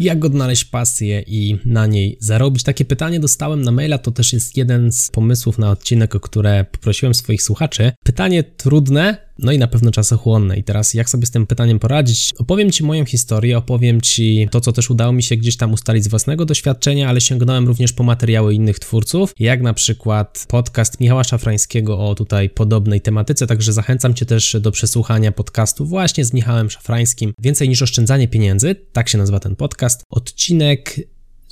Jak odnaleźć pasję i na niej zarobić? Takie pytanie dostałem na maila, to też jest jeden z pomysłów na odcinek, o które poprosiłem swoich słuchaczy. Pytanie trudne, no i na pewno czasochłonne. I teraz jak sobie z tym pytaniem poradzić? Opowiem Ci moją historię, opowiem Ci to, co też udało mi się gdzieś tam ustalić z własnego doświadczenia, ale sięgnąłem również po materiały innych twórców, jak na przykład podcast Michała Szafrańskiego o tutaj podobnej tematyce, także zachęcam Cię też do przesłuchania podcastu właśnie z Michałem Szafrańskim. Więcej niż oszczędzanie pieniędzy, tak się nazywa ten podcast. Odcinek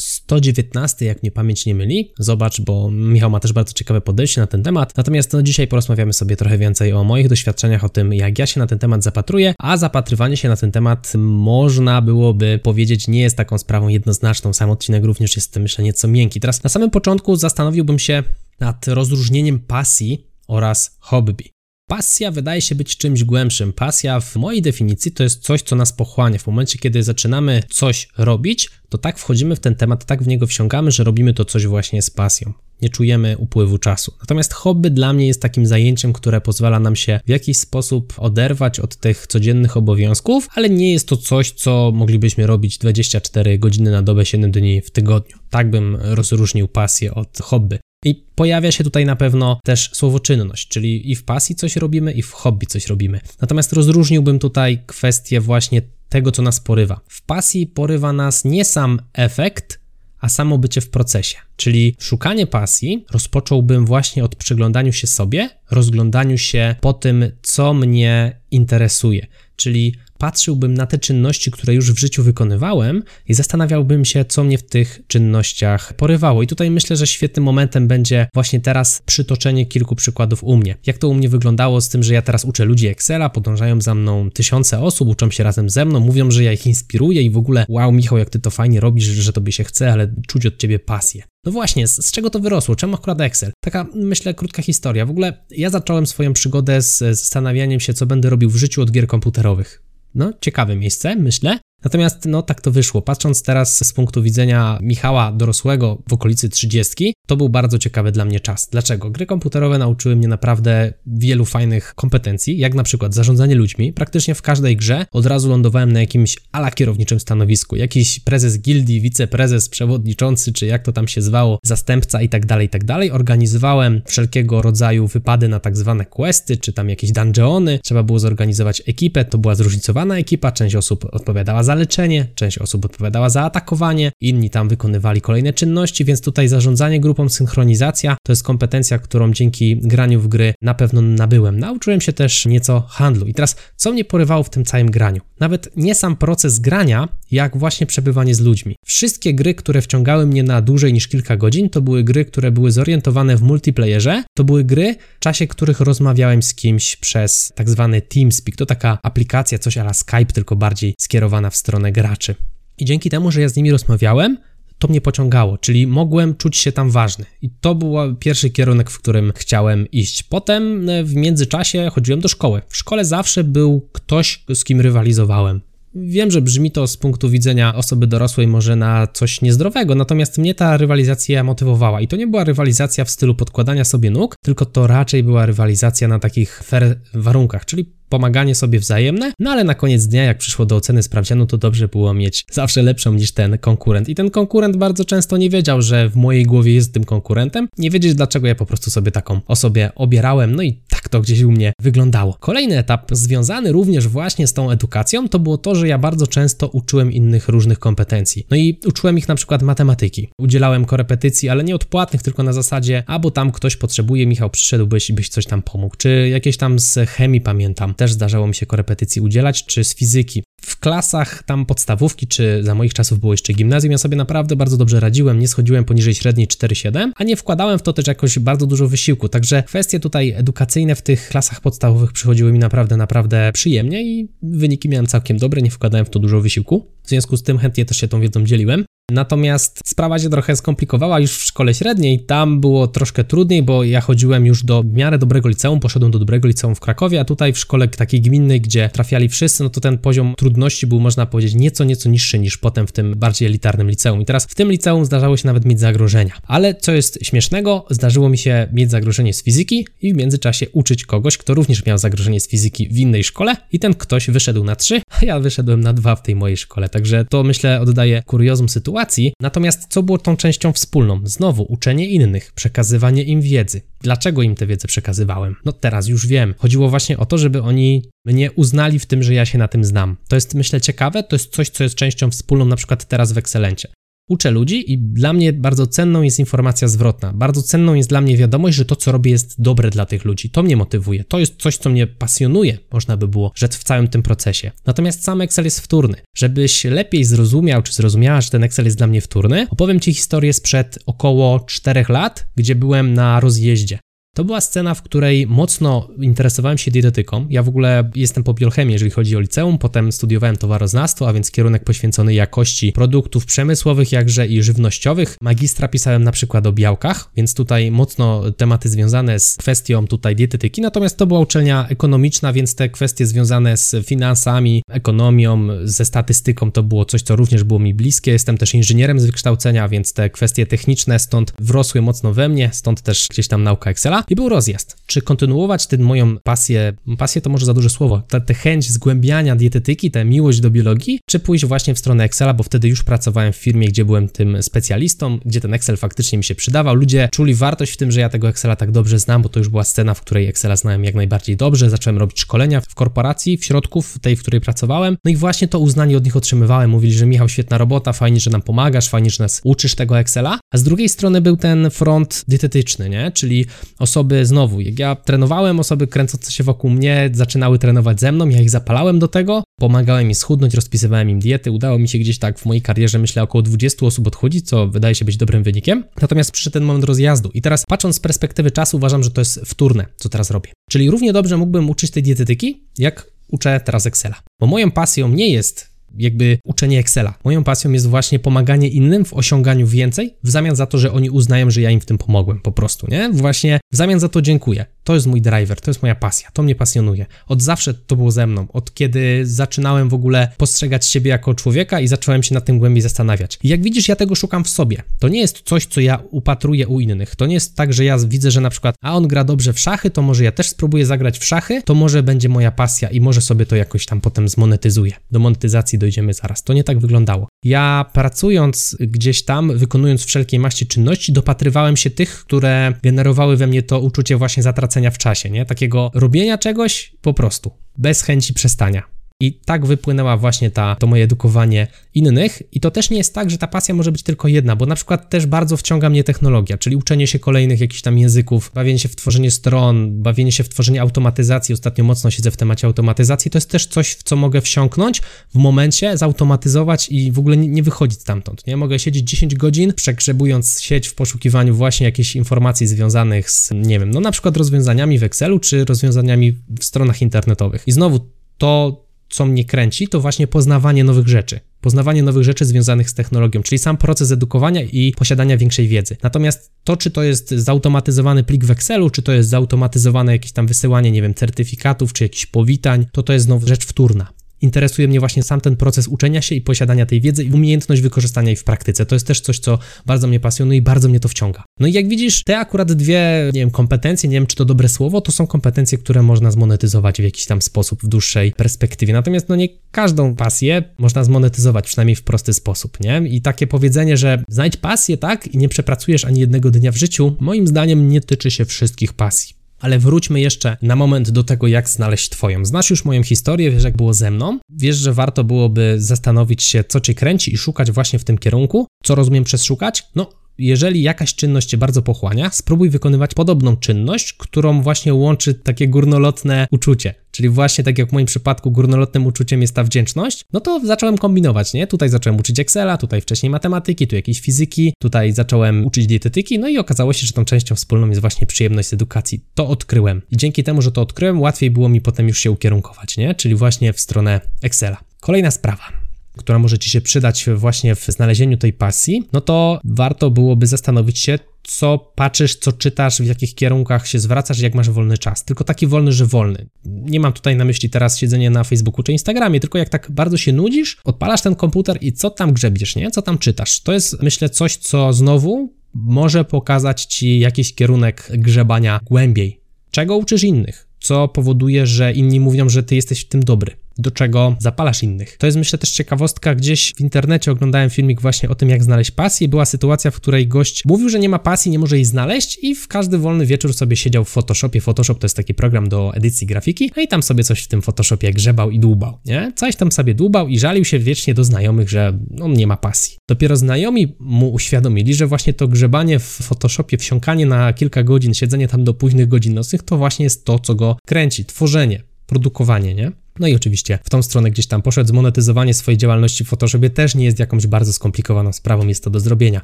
119, jak mnie pamięć nie myli. Zobacz, bo Michał ma też bardzo ciekawe podejście na ten temat. Natomiast no, dzisiaj porozmawiamy sobie trochę więcej o moich doświadczeniach, o tym, jak ja się na ten temat zapatruję, a zapatrywanie się na ten temat można byłoby powiedzieć nie jest taką sprawą jednoznaczną. Sam odcinek również jest, myślę, nieco miękki. Teraz na samym początku zastanowiłbym się nad rozróżnieniem pasji oraz hobby. Pasja wydaje się być czymś głębszym. Pasja w mojej definicji to jest coś, co nas pochłania. W momencie, kiedy zaczynamy coś robić, to tak wchodzimy w ten temat, tak w niego wsiągamy, że robimy to coś właśnie z pasją. Nie czujemy upływu czasu. Natomiast hobby dla mnie jest takim zajęciem, które pozwala nam się w jakiś sposób oderwać od tych codziennych obowiązków, ale nie jest to coś, co moglibyśmy robić 24 godziny na dobę, 7 dni w tygodniu. Tak bym rozróżnił pasję od hobby. I pojawia się tutaj na pewno też słowoczynność, czyli i w pasji coś robimy, i w hobby coś robimy. Natomiast rozróżniłbym tutaj kwestię właśnie tego, co nas porywa. W pasji porywa nas nie sam efekt, a samo bycie w procesie. Czyli szukanie pasji rozpocząłbym właśnie od przyglądaniu się sobie, rozglądaniu się po tym, co mnie interesuje. Czyli patrzyłbym na te czynności, które już w życiu wykonywałem i zastanawiałbym się, co mnie w tych czynnościach porywało. I tutaj myślę, że świetnym momentem będzie właśnie teraz przytoczenie kilku przykładów u mnie. Jak to u mnie wyglądało z tym, że ja teraz uczę ludzi Excela, podążają za mną tysiące osób, uczą się razem ze mną, mówią, że ja ich inspiruję i w ogóle wow, Michał, jak ty to fajnie robisz, że tobie się chce, ale czuć od ciebie pasję. No właśnie, z, z, czego to wyrosło? Czemu akurat Excel? Taka, myślę, krótka historia. W ogóle ja zacząłem swoją przygodę z zastanawianiem się, co będę robił w życiu od gier komputerowych. No, ciekawe miejsce, myślę. Natomiast no tak to wyszło. Patrząc teraz z punktu widzenia Michała dorosłego w okolicy 30, to był bardzo ciekawy dla mnie czas. Dlaczego? Gry komputerowe nauczyły mnie naprawdę wielu fajnych kompetencji, jak na przykład zarządzanie ludźmi. Praktycznie w każdej grze od razu lądowałem na jakimś ala kierowniczym stanowisku. Jakiś prezes gildii, wiceprezes, przewodniczący, czy jak to tam się zwało, zastępca i tak dalej, i tak dalej. Organizowałem wszelkiego rodzaju wypady na tak zwane questy, czy tam jakieś dungeony. Trzeba było zorganizować ekipę, to była zróżnicowana ekipa, część osób odpowiadała za leczenie, część osób odpowiadała za atakowanie, inni tam wykonywali kolejne czynności, więc tutaj zarządzanie grupą, synchronizacja to jest kompetencja, którą dzięki graniu w gry na pewno nabyłem. Nauczyłem się też nieco handlu. I teraz, co mnie porywało w tym całym graniu? Nawet nie sam proces grania, jak właśnie przebywanie z ludźmi. Wszystkie gry, które wciągały mnie na dłużej niż kilka godzin, to były gry, które były zorientowane w multiplayerze, to były gry, w czasie których rozmawiałem z kimś przez tak zwany TeamSpeak. To taka aplikacja, coś ala Skype, tylko bardziej skierowana w stronę graczy. I dzięki temu, że ja z nimi rozmawiałem, to mnie pociągało, czyli mogłem czuć się tam ważny. I to był pierwszy kierunek, w którym chciałem iść. Potem e, w międzyczasie chodziłem do szkoły. W szkole zawsze był ktoś, z kim rywalizowałem. Wiem, że brzmi to z punktu widzenia osoby dorosłej może na coś niezdrowego, natomiast mnie ta rywalizacja motywowała. I to nie była rywalizacja w stylu podkładania sobie nóg, tylko to raczej była rywalizacja na takich fair warunkach, czyli pomaganie sobie wzajemne, no ale na koniec dnia, jak przyszło do oceny sprawdzianu, to dobrze było mieć zawsze lepszą niż ten konkurent. I ten konkurent bardzo często nie wiedział, że w mojej głowie jest tym konkurentem, nie wiedzieć dlaczego ja po prostu sobie taką osobę obierałem, no i tak to gdzieś u mnie wyglądało. Kolejny etap związany również właśnie z tą edukacją, to było to, że ja bardzo często uczyłem innych różnych kompetencji. No i uczyłem ich na przykład matematyki. Udzielałem korepetycji, ale nie odpłatnych, tylko na zasadzie, albo tam ktoś potrzebuje, Michał, przyszedłbyś i byś coś tam pomógł. Czy jakieś tam z chemii pamiętam też zdarzało mi się korepetycji udzielać, czy z fizyki. W klasach tam podstawówki, czy za moich czasów było jeszcze gimnazjum, ja sobie naprawdę bardzo dobrze radziłem, nie schodziłem poniżej średniej 4,7, a nie wkładałem w to też jakoś bardzo dużo wysiłku. Także kwestie tutaj edukacyjne w tych klasach podstawowych przychodziły mi naprawdę, naprawdę przyjemnie i wyniki miałem całkiem dobre, nie wkładałem w to dużo wysiłku. W związku z tym chętnie też się tą wiedzą dzieliłem. Natomiast sprawa się trochę skomplikowała już w szkole średniej. Tam było troszkę trudniej, bo ja chodziłem już do w miarę dobrego liceum, poszedłem do dobrego liceum w Krakowie, a tutaj w szkole takiej gminnej, gdzie trafiali wszyscy, no to ten poziom trudności był, można powiedzieć, nieco, nieco niższy niż potem w tym bardziej elitarnym liceum. I teraz w tym liceum zdarzało się nawet mieć zagrożenia. Ale co jest śmiesznego, zdarzyło mi się mieć zagrożenie z fizyki i w międzyczasie uczyć kogoś, kto również miał zagrożenie z fizyki w innej szkole i ten ktoś wyszedł na trzy, a ja wyszedłem na dwa w tej mojej szkole. Także to myślę oddaje kuriozum sytuacji. Natomiast co było tą częścią wspólną? Znowu uczenie innych, przekazywanie im wiedzy. Dlaczego im tę wiedzę przekazywałem? No teraz już wiem. Chodziło właśnie o to, żeby oni mnie uznali w tym, że ja się na tym znam. To jest myślę ciekawe, to jest coś, co jest częścią wspólną na przykład teraz w Excelencie uczę ludzi i dla mnie bardzo cenną jest informacja zwrotna. Bardzo cenną jest dla mnie wiadomość, że to, co robię, jest dobre dla tych ludzi. To mnie motywuje. To jest coś, co mnie pasjonuje, można by było rzec w całym tym procesie. Natomiast sam Excel jest wtórny. Żebyś lepiej zrozumiał, czy zrozumiała, że ten Excel jest dla mnie wtórny, opowiem Ci historię sprzed około 4 lat, gdzie byłem na rozjeździe. To była scena, w której mocno interesowałem się dietetyką. Ja w ogóle jestem po biochemii, jeżeli chodzi o liceum, potem studiowałem towaroznawstwo, a więc kierunek poświęcony jakości produktów przemysłowych, jakże i żywnościowych. Magistra pisałem na przykład o białkach, więc tutaj mocno tematy związane z kwestią tutaj dietetyki, natomiast to była uczelnia ekonomiczna, więc te kwestie związane z finansami, ekonomią, ze statystyką to było coś, co również było mi bliskie. Jestem też inżynierem z wykształcenia, więc te kwestie techniczne stąd wrosły mocno we mnie, stąd też gdzieś tam nauka Excela i był rozjazd. Czy kontynuować tę moją pasję, pasję to może za duże słowo, tę chęć zgłębiania dietetyki, tę miłość do biologii, czy pójść właśnie w stronę Excela, bo wtedy już pracowałem w firmie, gdzie byłem tym specjalistą, gdzie ten Excel faktycznie mi się przydawał. Ludzie czuli wartość w tym, że ja tego Excela tak dobrze znam, bo to już była scena, w której Excela znałem jak najbardziej dobrze. Zacząłem robić szkolenia w korporacji, w środku, w tej, w której pracowałem. No i właśnie to uznanie od nich otrzymywałem. Mówili, że Michał, świetna robota, fajnie, że nam pomagasz, fajnie, że nas uczysz tego Excela. A z drugiej strony był ten front dietetyczny, nie? Czyli osoby znowu, jak ja trenowałem, osoby kręcące się wokół mnie zaczynały trenować ze mną, ja ich zapalałem do tego, pomagałem im schudnąć, rozpisywałem im diety, udało mi się gdzieś tak w mojej karierze, myślę, około 20 osób odchodzić, co wydaje się być dobrym wynikiem. Natomiast przyszedł ten moment rozjazdu i teraz patrząc z perspektywy czasu uważam, że to jest wtórne, co teraz robię. Czyli równie dobrze mógłbym uczyć tej dietetyki, jak uczę teraz Excela. Bo moją pasją nie jest jakby uczenie Excela. Moją pasją jest właśnie pomaganie innym w osiąganiu więcej, w zamian za to, że oni uznają, że ja im w tym pomogłem po prostu, nie? Właśnie w zamian za to dziękuję. To jest mój driver, to jest moja pasja, to mnie pasjonuje. Od zawsze to było ze mną, od kiedy zaczynałem w ogóle postrzegać siebie jako człowieka i zacząłem się nad tym głębiej zastanawiać. I jak widzisz, ja tego szukam w sobie. To nie jest coś, co ja upatruję u innych. To nie jest tak, że ja widzę, że na przykład, a on gra dobrze w szachy, to może ja też spróbuję zagrać w szachy, to może będzie moja pasja i może sobie to jakoś tam potem zmonetyzuję. Do monetyzacji dojdziemy zaraz. To nie tak wyglądało. Ja pracując gdzieś tam, wykonując wszelkiej maści czynności, dopatrywałem się tych, które generowały we mnie to uczucie właśnie zatracenia w czasie, nie? Takiego robienia czegoś po prostu, bez chęci przestania. I tak wypłynęła właśnie ta, to moje edukowanie innych. I to też nie jest tak, że ta pasja może być tylko jedna, bo na przykład też bardzo wciąga mnie technologia, czyli uczenie się kolejnych jakichś tam języków, bawienie się w tworzenie stron, bawienie się w tworzenie automatyzacji. Ostatnio mocno siedzę w temacie automatyzacji. To jest też coś, w co mogę wsiąknąć w momencie, zautomatyzować i w ogóle nie, nie wychodzić stamtąd. Nie mogę siedzieć 10 godzin, przegrzebując sieć w poszukiwaniu właśnie jakichś informacji związanych z, nie wiem, no na przykład rozwiązaniami w Excelu czy rozwiązaniami w stronach internetowych. I znowu to co mnie kręci, to właśnie poznawanie nowych rzeczy. Poznawanie nowych rzeczy związanych z technologią, czyli sam proces edukowania i posiadania większej wiedzy. Natomiast to, czy to jest zautomatyzowany plik w Excelu, czy to jest zautomatyzowane jakieś tam wysyłanie, nie wiem, certyfikatów, czy jakichś powitań, to to jest znowu rzecz wtórna interesuje mnie właśnie sam ten proces uczenia się i posiadania tej wiedzy i umiejętność wykorzystania jej w praktyce. To jest też coś, co bardzo mnie pasjonuje i bardzo mnie to wciąga. No i jak widzisz, te akurat dwie, nie wiem, kompetencje, nie wiem, czy to dobre słowo, to są kompetencje, które można zmonetyzować w jakiś tam sposób w dłuższej perspektywie. Natomiast no nie każdą pasję można zmonetyzować, przynajmniej w prosty sposób, nie? I takie powiedzenie, że znajdź pasję, tak, i nie przepracujesz ani jednego dnia w życiu, moim zdaniem nie tyczy się wszystkich pasji. Ale wróćmy jeszcze na moment do tego, jak znaleźć Twoją. Znasz już moją historię, wiesz, jak było ze mną. Wiesz, że warto byłoby zastanowić się, co Cię kręci i szukać właśnie w tym kierunku. Co rozumiem przez szukać? No, jeżeli jakaś czynność cię bardzo pochłania, spróbuj wykonywać podobną czynność, którą właśnie łączy takie górnolotne uczucie. Czyli właśnie tak jak w moim przypadku górnolotnym uczuciem jest ta wdzięczność, no to zacząłem kombinować, nie? Tutaj zacząłem uczyć Excela, tutaj wcześniej matematyki, tu jakieś fizyki, tutaj zacząłem uczyć dietetyki, no i okazało się, że tą częścią wspólną jest właśnie przyjemność z edukacji. To odkryłem. I dzięki temu, że to odkryłem, łatwiej było mi potem już się ukierunkować, nie? Czyli właśnie w stronę Excela. Kolejna sprawa. Która może Ci się przydać właśnie w znalezieniu tej pasji, no to warto byłoby zastanowić się, co patrzysz, co czytasz, w jakich kierunkach się zwracasz, jak masz wolny czas. Tylko taki wolny, że wolny. Nie mam tutaj na myśli teraz siedzenie na Facebooku czy Instagramie, tylko jak tak bardzo się nudzisz, odpalasz ten komputer i co tam grzebiesz, nie? Co tam czytasz? To jest, myślę, coś, co znowu może pokazać ci jakiś kierunek grzebania głębiej. Czego uczysz innych? Co powoduje, że inni mówią, że ty jesteś w tym dobry do czego zapalasz innych. To jest myślę też ciekawostka, gdzieś w internecie oglądałem filmik właśnie o tym, jak znaleźć pasję. Była sytuacja, w której gość mówił, że nie ma pasji, nie może jej znaleźć i w każdy wolny wieczór sobie siedział w Photoshopie. Photoshop to jest taki program do edycji grafiki, no i tam sobie coś w tym Photoshopie grzebał i dłubał, nie? Coś tam sobie dłubał i żalił się wiecznie do znajomych, że on nie ma pasji. Dopiero znajomi mu uświadomili, że właśnie to grzebanie w Photoshopie, wsiąkanie na kilka godzin, siedzenie tam do późnych godzin nocnych, to właśnie jest to, co go kręci, tworzenie, produkowanie, nie? No i oczywiście w tą stronę gdzieś tam poszedł. Zmonetyzowanie swojej działalności w Photoshopie też nie jest jakąś bardzo skomplikowaną sprawą, jest to do zrobienia.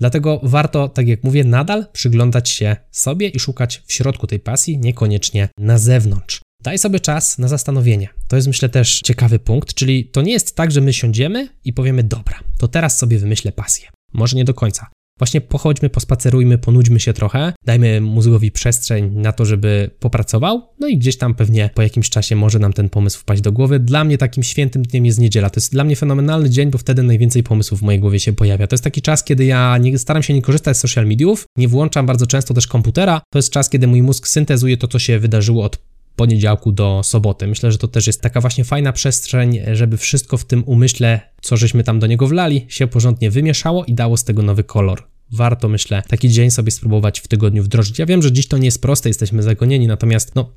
Dlatego warto, tak jak mówię, nadal przyglądać się sobie i szukać w środku tej pasji, niekoniecznie na zewnątrz. Daj sobie czas na zastanowienie. To jest myślę też ciekawy punkt, czyli to nie jest tak, że my siądziemy i powiemy: Dobra, to teraz sobie wymyślę pasję. Może nie do końca. Właśnie pochodźmy, pospacerujmy, ponudźmy się trochę, dajmy mózgowi przestrzeń na to, żeby popracował, no i gdzieś tam pewnie po jakimś czasie może nam ten pomysł wpaść do głowy. Dla mnie takim świętym dniem jest niedziela. To jest dla mnie fenomenalny dzień, bo wtedy najwięcej pomysłów w mojej głowie się pojawia. To jest taki czas, kiedy ja nie, staram się nie korzystać z social mediów, nie włączam bardzo często też komputera. To jest czas, kiedy mój mózg syntezuje to, co się wydarzyło od poniedziałku do soboty. Myślę, że to też jest taka właśnie fajna przestrzeń, żeby wszystko w tym umyśle, co żeśmy tam do niego wlali, się porządnie wymieszało i dało z tego nowy kolor. Warto, myślę, taki dzień sobie spróbować w tygodniu wdrożyć. Ja wiem, że dziś to nie jest proste, jesteśmy zagonieni, natomiast no,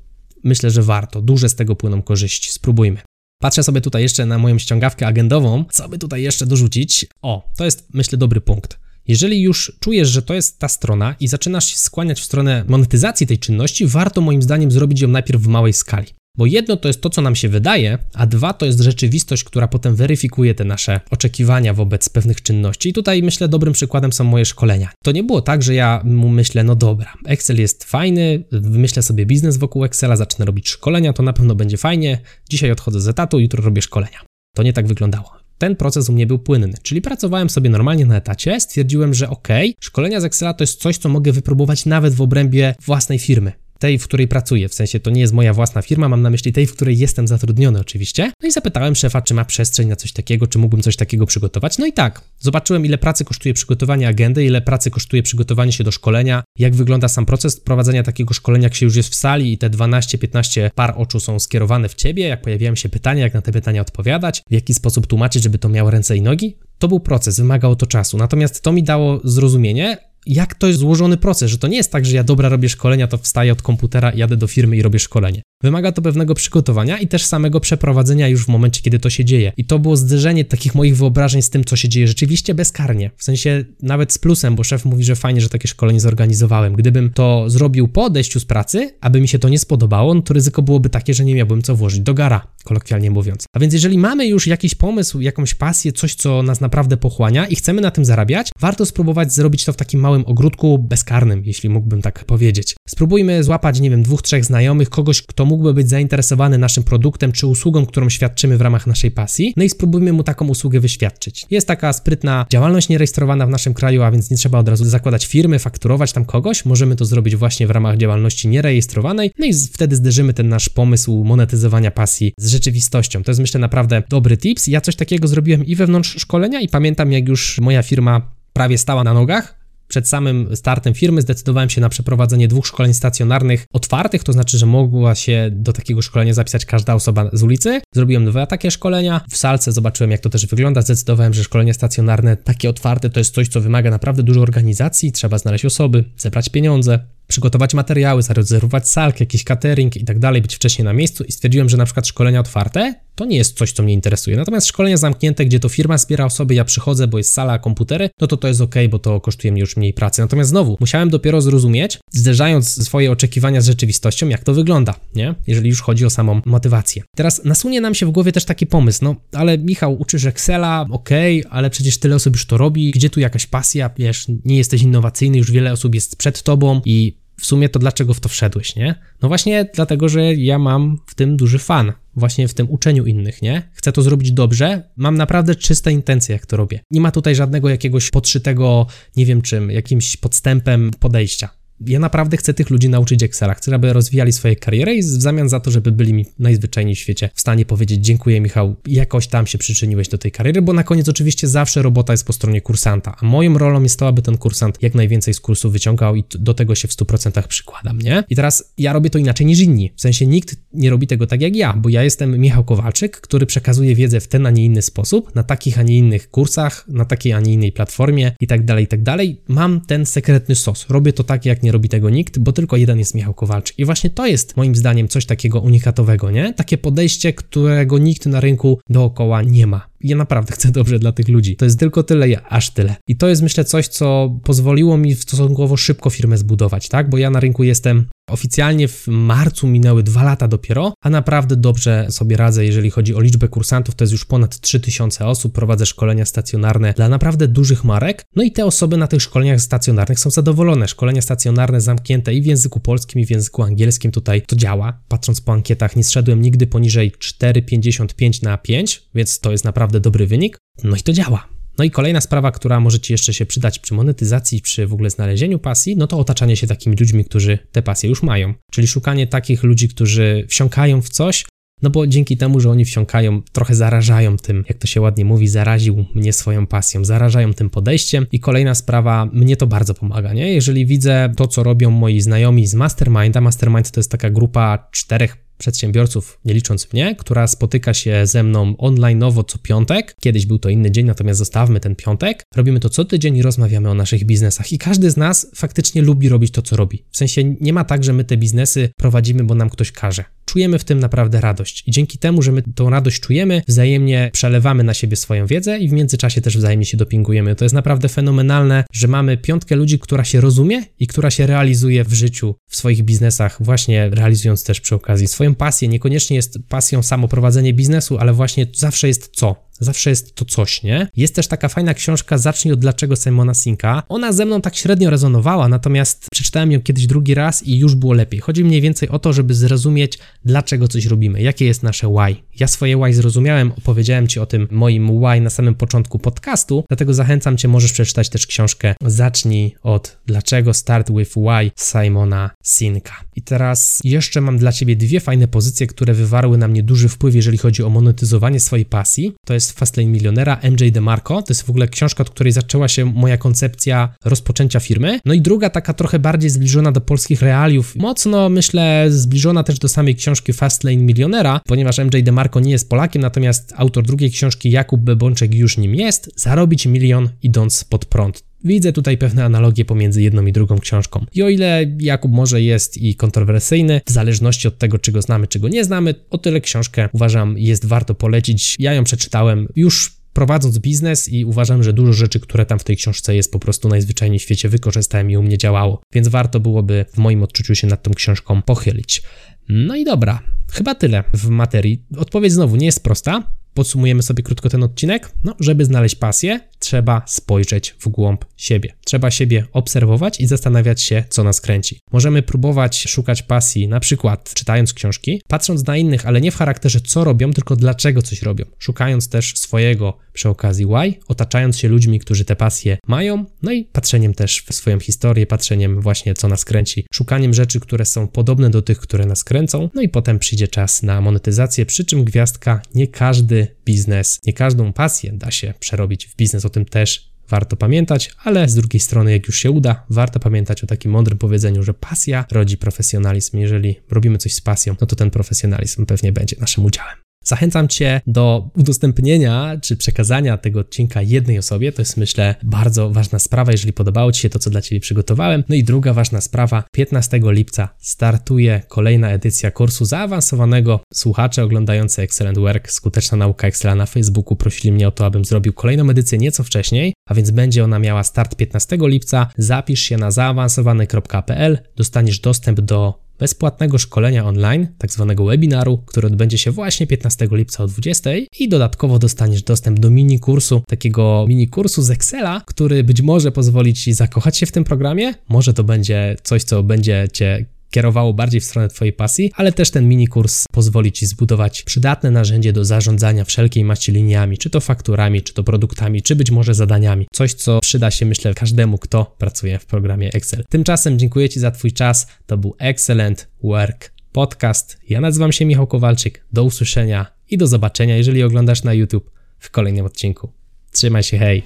myślę, że warto. Duże z tego płyną korzyści. Spróbujmy. Patrzę sobie tutaj jeszcze na moją ściągawkę agendową. Co by tutaj jeszcze dorzucić? O, to jest, myślę, dobry punkt. Jeżeli już czujesz, że to jest ta strona i zaczynasz się skłaniać w stronę monetyzacji tej czynności, warto moim zdaniem zrobić ją najpierw w małej skali. Bo jedno to jest to, co nam się wydaje, a dwa to jest rzeczywistość, która potem weryfikuje te nasze oczekiwania wobec pewnych czynności. I tutaj myślę, dobrym przykładem są moje szkolenia. To nie było tak, że ja mu myślę, no dobra, Excel jest fajny, wymyślę sobie biznes wokół Excela, zacznę robić szkolenia, to na pewno będzie fajnie. Dzisiaj odchodzę z etatu, jutro robię szkolenia. To nie tak wyglądało. Ten proces u mnie był płynny, czyli pracowałem sobie normalnie na etacie, stwierdziłem, że ok, szkolenia z Excela to jest coś, co mogę wypróbować nawet w obrębie własnej firmy tej, w której pracuję, w sensie to nie jest moja własna firma, mam na myśli tej, w której jestem zatrudniony oczywiście. No i zapytałem szefa, czy ma przestrzeń na coś takiego, czy mógłbym coś takiego przygotować. No i tak, zobaczyłem ile pracy kosztuje przygotowanie agendy, ile pracy kosztuje przygotowanie się do szkolenia, jak wygląda sam proces prowadzenia takiego szkolenia, jak się już jest w sali i te 12-15 par oczu są skierowane w ciebie, jak pojawiają się pytania, jak na te pytania odpowiadać, w jaki sposób tłumaczyć, żeby to miało ręce i nogi. To był proces, wymagało to czasu. Natomiast to mi dało zrozumienie, jak to jest złożony proces, że to nie jest tak, że ja dobra robię szkolenia, to wstaję od komputera, jadę do firmy i robię szkolenie. Wymaga to pewnego przygotowania i też samego przeprowadzenia już w momencie, kiedy to się dzieje. I to było zderzenie takich moich wyobrażeń z tym, co się dzieje rzeczywiście bezkarnie. W sensie nawet z plusem, bo szef mówi, że fajnie, że takie szkolenie zorganizowałem. Gdybym to zrobił po odejściu z pracy, aby mi się to nie spodobało, no to ryzyko byłoby takie, że nie miałbym co włożyć do gara, kolokwialnie mówiąc. A więc jeżeli mamy już jakiś pomysł, jakąś pasję, coś, co nas naprawdę pochłania i chcemy na tym zarabiać, warto spróbować zrobić to w takim małym ogródku bezkarnym, jeśli mógłbym tak powiedzieć. Spróbujmy złapać, nie wiem, dwóch, trzech znajomych, kogoś, kto mógłby być zainteresowany naszym produktem czy usługą, którą świadczymy w ramach naszej pasji, no i spróbujmy mu taką usługę wyświadczyć. Jest taka sprytna działalność nierejestrowana w naszym kraju, a więc nie trzeba od razu zakładać firmy, fakturować tam kogoś, możemy to zrobić właśnie w ramach działalności nierejestrowanej, no i wtedy zderzymy ten nasz pomysł monetyzowania pasji z rzeczywistością. To jest myślę naprawdę dobry tips. Ja coś takiego zrobiłem i wewnątrz szkolenia i pamiętam jak już moja firma prawie stała na nogach, przed samym startem firmy zdecydowałem się na przeprowadzenie dwóch szkoleń stacjonarnych otwartych, to znaczy, że mogła się do takiego szkolenia zapisać każda osoba z ulicy. Zrobiłem dwa takie szkolenia. W salce zobaczyłem, jak to też wygląda. Zdecydowałem, że szkolenie stacjonarne, takie otwarte, to jest coś, co wymaga naprawdę dużo organizacji. Trzeba znaleźć osoby, zebrać pieniądze, przygotować materiały, zarezerwować salkę, jakiś catering i tak dalej, być wcześniej na miejscu i stwierdziłem, że na przykład szkolenia otwarte to nie jest coś, co mnie interesuje. Natomiast szkolenia zamknięte, gdzie to firma zbiera osoby, ja przychodzę, bo jest sala, komputery, no to to jest ok, bo to kosztuje mnie już mniej pracy. Natomiast znowu, musiałem dopiero zrozumieć, zderzając swoje oczekiwania z rzeczywistością, jak to wygląda, nie? Jeżeli już chodzi o samą motywację. Teraz nasunie nam się w głowie też taki pomysł, no ale Michał, uczysz Excela, ok, ale przecież tyle osób już to robi, gdzie tu jakaś pasja, wiesz, nie jesteś innowacyjny, już wiele osób jest przed tobą i w sumie to dlaczego w to wszedłeś, nie? No właśnie dlatego, że ja mam w tym duży fan, właśnie w tym uczeniu innych, nie? Chcę to zrobić dobrze, mam naprawdę czyste intencje, jak to robię. Nie ma tutaj żadnego jakiegoś podszytego, nie wiem czym, jakimś podstępem podejścia ja naprawdę chcę tych ludzi nauczyć Excela. Chcę, żeby rozwijali swoje kariery i w zamian za to, żeby byli mi najzwyczajniej w świecie w stanie powiedzieć dziękuję Michał, jakoś tam się przyczyniłeś do tej kariery, bo na koniec oczywiście zawsze robota jest po stronie kursanta, a moją rolą jest to, aby ten kursant jak najwięcej z kursu wyciągał i do tego się w 100% przykładam, nie? I teraz ja robię to inaczej niż inni. W sensie nikt nie robi tego tak jak ja, bo ja jestem Michał Kowalczyk, który przekazuje wiedzę w ten, a nie inny sposób, na takich, a nie innych kursach, na takiej, a nie innej platformie i tak dalej, i tak dalej. Mam ten sekretny sos. Robię to tak, jak nie robi tego nikt, bo tylko jeden jest Michał Kowalczyk. I właśnie to jest moim zdaniem coś takiego unikatowego, nie? Takie podejście, którego nikt na rynku dookoła nie ma. Ja naprawdę chcę dobrze dla tych ludzi. To jest tylko tyle, ja aż tyle. I to jest myślę coś, co pozwoliło mi stosunkowo szybko firmę zbudować, tak? Bo ja na rynku jestem Oficjalnie w marcu minęły dwa lata dopiero, a naprawdę dobrze sobie radzę, jeżeli chodzi o liczbę kursantów. To jest już ponad 3000 osób. Prowadzę szkolenia stacjonarne dla naprawdę dużych marek. No i te osoby na tych szkoleniach stacjonarnych są zadowolone. Szkolenia stacjonarne zamknięte i w języku polskim, i w języku angielskim tutaj to działa. Patrząc po ankietach, nie zszedłem nigdy poniżej 4,55 na 5, więc to jest naprawdę dobry wynik. No i to działa. No i kolejna sprawa, która może Ci jeszcze się przydać przy monetyzacji, przy w ogóle znalezieniu pasji, no to otaczanie się takimi ludźmi, którzy te pasje już mają. Czyli szukanie takich ludzi, którzy wsiąkają w coś, no bo dzięki temu, że oni wsiąkają, trochę zarażają tym, jak to się ładnie mówi, zaraził mnie swoją pasją, zarażają tym podejściem. I kolejna sprawa, mnie to bardzo pomaga, nie? Jeżeli widzę to, co robią moi znajomi z Masterminda, Mastermind to jest taka grupa czterech przedsiębiorców, nie licząc mnie, która spotyka się ze mną onlineowo co piątek. Kiedyś był to inny dzień, natomiast zostawmy ten piątek. Robimy to co tydzień i rozmawiamy o naszych biznesach. I każdy z nas faktycznie lubi robić to, co robi. W sensie nie ma tak, że my te biznesy prowadzimy, bo nam ktoś każe czujemy w tym naprawdę radość. I dzięki temu, że my tą radość czujemy, wzajemnie przelewamy na siebie swoją wiedzę i w międzyczasie też wzajemnie się dopingujemy. To jest naprawdę fenomenalne, że mamy piątkę ludzi, która się rozumie i która się realizuje w życiu, w swoich biznesach, właśnie realizując też przy okazji swoją pasję. Niekoniecznie jest pasją samo prowadzenie biznesu, ale właśnie zawsze jest co Zawsze jest to coś, nie? Jest też taka fajna książka Zacznij od dlaczego Simona Sinka. Ona ze mną tak średnio rezonowała, natomiast przeczytałem ją kiedyś drugi raz i już było lepiej. Chodzi mniej więcej o to, żeby zrozumieć, dlaczego coś robimy, jakie jest nasze why. Ja swoje why zrozumiałem, opowiedziałem Ci o tym moim why na samym początku podcastu, dlatego zachęcam Cię, możesz przeczytać też książkę Zacznij od dlaczego Start with Why Simona Sinka. I teraz jeszcze mam dla Ciebie dwie fajne pozycje, które wywarły na mnie duży wpływ, jeżeli chodzi o monetyzowanie swojej pasji. To jest Fastlane Milionera MJ DeMarco. To jest w ogóle książka, od której zaczęła się moja koncepcja rozpoczęcia firmy. No i druga, taka trochę bardziej zbliżona do polskich realiów, mocno myślę zbliżona też do samej książki Fastlane Milionera, ponieważ MJ DeMarco nie jest Polakiem, natomiast autor drugiej książki Jakub Bebączek już nim jest. Zarobić milion idąc pod prąd. Widzę tutaj pewne analogie pomiędzy jedną i drugą książką. I o ile Jakub może jest i kontrowersyjny, w zależności od tego, czy go znamy, czy go nie znamy, o tyle książkę uważam jest warto polecić. Ja ją przeczytałem już prowadząc biznes i uważam, że dużo rzeczy, które tam w tej książce jest, po prostu najzwyczajniej w świecie wykorzystałem i u mnie działało. Więc warto byłoby w moim odczuciu się nad tą książką pochylić. No i dobra, chyba tyle w materii. Odpowiedź znowu nie jest prosta, Podsumujemy sobie krótko ten odcinek. No, żeby znaleźć pasję, trzeba spojrzeć w głąb siebie. Trzeba siebie obserwować i zastanawiać się, co nas kręci. Możemy próbować szukać pasji, na przykład czytając książki, patrząc na innych, ale nie w charakterze co robią, tylko dlaczego coś robią. Szukając też swojego przy okazji why, otaczając się ludźmi, którzy te pasje mają, no i patrzeniem też w swoją historię, patrzeniem właśnie, co nas kręci, szukaniem rzeczy, które są podobne do tych, które nas kręcą, no i potem przyjdzie czas na monetyzację, przy czym gwiazdka, nie każdy biznes, nie każdą pasję da się przerobić w biznes, o tym też warto pamiętać, ale z drugiej strony, jak już się uda, warto pamiętać o takim mądrym powiedzeniu, że pasja rodzi profesjonalizm. Jeżeli robimy coś z pasją, no to ten profesjonalizm pewnie będzie naszym udziałem. Zachęcam Cię do udostępnienia czy przekazania tego odcinka jednej osobie. To jest, myślę, bardzo ważna sprawa, jeżeli podobało Ci się to, co dla Ciebie przygotowałem. No i druga ważna sprawa, 15 lipca startuje kolejna edycja kursu zaawansowanego. Słuchacze oglądający Excellent Work, skuteczna nauka Excela na Facebooku prosili mnie o to, abym zrobił kolejną edycję nieco wcześniej, a więc będzie ona miała start 15 lipca. Zapisz się na zaawansowany.pl, dostaniesz dostęp do bezpłatnego szkolenia online, tak zwanego webinaru, który odbędzie się właśnie 15 lipca o 20 i dodatkowo dostaniesz dostęp do mini kursu, takiego mini kursu z Excela, który być może pozwoli Ci zakochać się w tym programie, może to będzie coś, co będzie Cię kierowało bardziej w stronę Twojej pasji, ale też ten mini kurs pozwoli Ci zbudować przydatne narzędzie do zarządzania wszelkiej maści liniami, czy to fakturami, czy to produktami, czy być może zadaniami. Coś, co przyda się, myślę, każdemu, kto pracuje w programie Excel. Tymczasem dziękuję Ci za Twój czas. To był Excellent Work Podcast. Ja nazywam się Michał Kowalczyk. Do usłyszenia i do zobaczenia, jeżeli oglądasz na YouTube w kolejnym odcinku. Trzymaj się, hej!